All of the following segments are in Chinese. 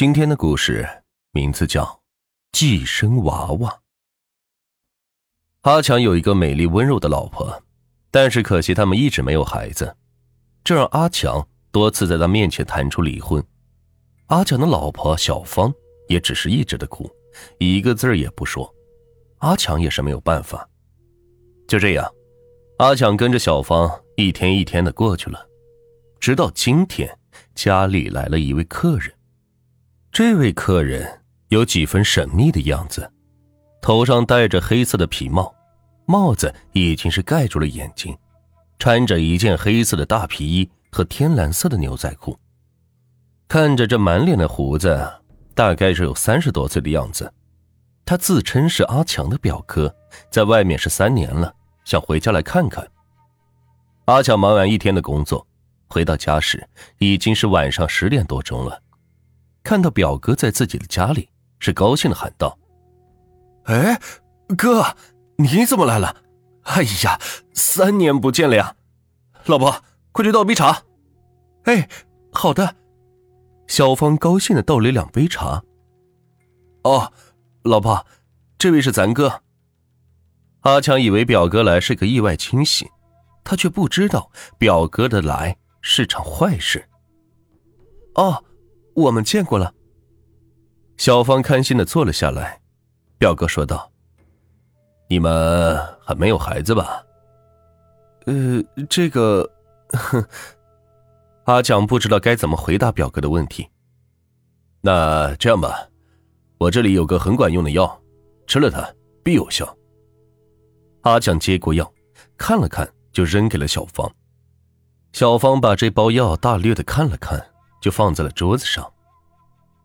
今天的故事名字叫《寄生娃娃》。阿强有一个美丽温柔的老婆，但是可惜他们一直没有孩子，这让阿强多次在他面前谈出离婚。阿强的老婆小芳也只是一直的哭，一个字也不说。阿强也是没有办法。就这样，阿强跟着小芳一天一天的过去了，直到今天，家里来了一位客人。这位客人有几分神秘的样子，头上戴着黑色的皮帽，帽子已经是盖住了眼睛，穿着一件黑色的大皮衣和天蓝色的牛仔裤。看着这满脸的胡子，大概是有三十多岁的样子。他自称是阿强的表哥，在外面是三年了，想回家来看看。阿强忙完一天的工作，回到家时已经是晚上十点多钟了。看到表哥在自己的家里，是高兴的喊道：“哎，哥，你怎么来了？哎呀，三年不见了呀！老婆，快去倒杯茶。”“哎，好的。”小芳高兴的倒了两杯茶。“哦，老婆，这位是咱哥。”阿强以为表哥来是个意外惊喜，他却不知道表哥的来是场坏事。“哦。”我们见过了。小芳开心的坐了下来，表哥说道：“你们还没有孩子吧？”“呃，这个 ……”阿强不知道该怎么回答表哥的问题。那这样吧，我这里有个很管用的药，吃了它必有效。阿强接过药，看了看，就扔给了小芳。小芳把这包药大略的看了看。就放在了桌子上。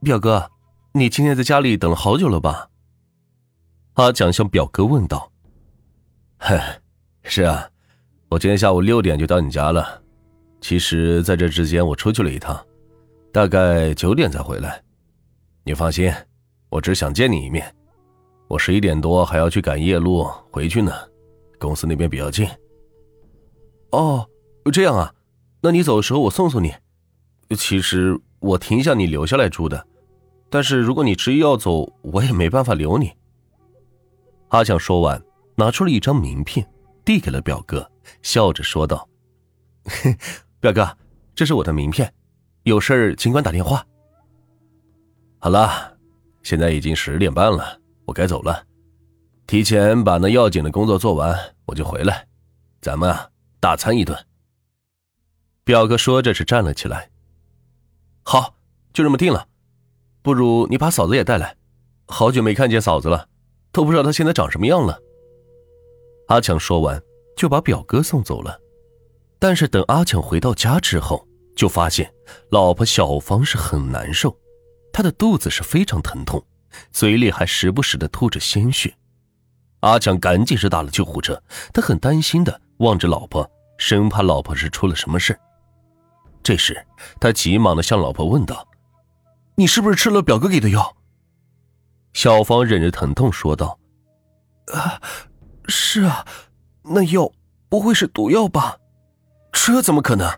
表哥，你今天在家里等了好久了吧？阿蒋向表哥问道。嗨，是啊，我今天下午六点就到你家了。其实，在这之间我出去了一趟，大概九点才回来。你放心，我只想见你一面。我十一点多还要去赶夜路回去呢，公司那边比较近。哦，这样啊，那你走的时候我送送你。其实我挺想你留下来住的，但是如果你执意要走，我也没办法留你。阿强说完，拿出了一张名片，递给了表哥，笑着说道：“ 表哥，这是我的名片，有事儿尽管打电话。”好了，现在已经十点半了，我该走了，提前把那要紧的工作做完，我就回来，咱们啊大餐一顿。表哥说着是站了起来。好，就这么定了。不如你把嫂子也带来，好久没看见嫂子了，都不知道她现在长什么样了。阿强说完，就把表哥送走了。但是等阿强回到家之后，就发现老婆小芳是很难受，她的肚子是非常疼痛，嘴里还时不时的吐着鲜血。阿强赶紧是打了救护车，他很担心的望着老婆，生怕老婆是出了什么事。这时，他急忙的向老婆问道：“你是不是吃了表哥给的药？”小芳忍着疼痛说道：“啊，是啊，那药不会是毒药吧？这怎么可能？”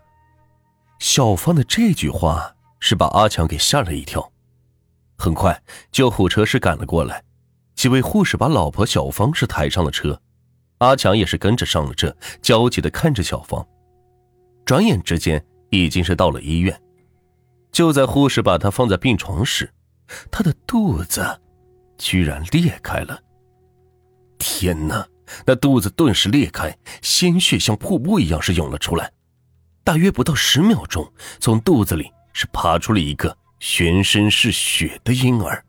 小芳的这句话是把阿强给吓了一跳。很快，救护车是赶了过来，几位护士把老婆小芳是抬上了车，阿强也是跟着上了车，焦急的看着小芳。转眼之间。已经是到了医院，就在护士把他放在病床时，他的肚子居然裂开了。天哪！那肚子顿时裂开，鲜血像瀑布一样是涌了出来。大约不到十秒钟，从肚子里是爬出了一个全身是血的婴儿。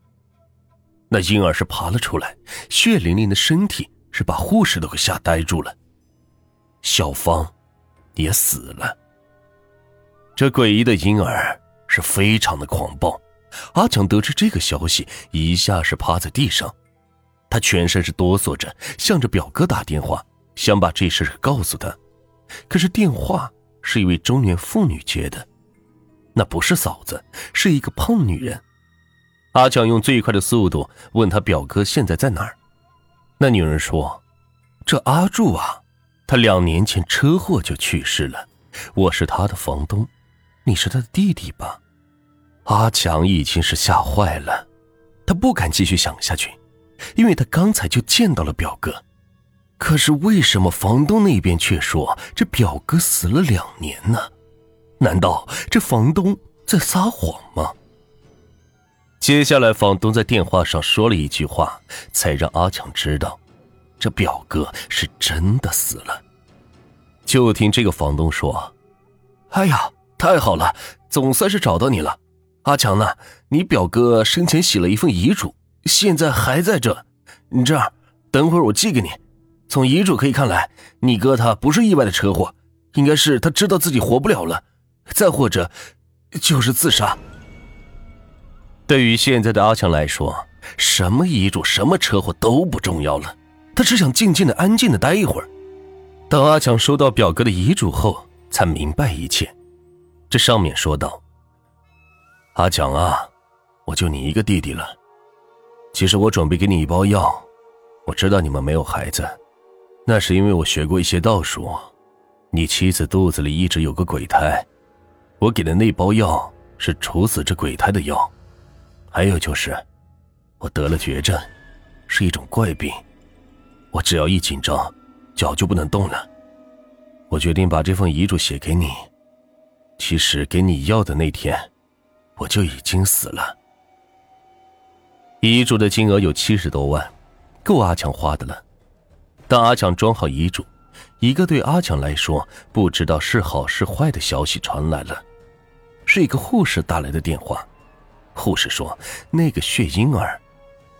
那婴儿是爬了出来，血淋淋的身体是把护士都给吓呆住了。小芳也死了。这诡异的婴儿是非常的狂暴。阿强得知这个消息，一下是趴在地上，他全身是哆嗦着，向着表哥打电话，想把这事告诉他。可是电话是一位中年妇女接的，那不是嫂子，是一个胖女人。阿强用最快的速度问他表哥现在在哪儿。那女人说：“这阿柱啊，他两年前车祸就去世了，我是他的房东。”你是他的弟弟吧？阿强已经是吓坏了，他不敢继续想下去，因为他刚才就见到了表哥。可是为什么房东那边却说这表哥死了两年呢？难道这房东在撒谎吗？接下来，房东在电话上说了一句话，才让阿强知道，这表哥是真的死了。就听这个房东说：“哎呀，太好了，总算是找到你了，阿强呢？你表哥生前写了一份遗嘱，现在还在这。你这样，等会儿我寄给你。从遗嘱可以看来，你哥他不是意外的车祸，应该是他知道自己活不了了，再或者，就是自杀。”对于现在的阿强来说，什么遗嘱、什么车祸都不重要了，他只想静静的、安静的待一会儿。当阿强收到表哥的遗嘱后，才明白一切。这上面说道：“阿强啊，我就你一个弟弟了。其实我准备给你一包药，我知道你们没有孩子，那是因为我学过一些道术。你妻子肚子里一直有个鬼胎，我给的那包药是处死这鬼胎的药。”还有就是，我得了绝症，是一种怪病。我只要一紧张，脚就不能动了。我决定把这份遗嘱写给你。其实给你药的那天，我就已经死了。遗嘱的金额有七十多万，够阿强花的了。当阿强装好遗嘱，一个对阿强来说不知道是好是坏的消息传来了，是一个护士打来的电话。护士说：“那个血婴儿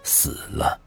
死了。”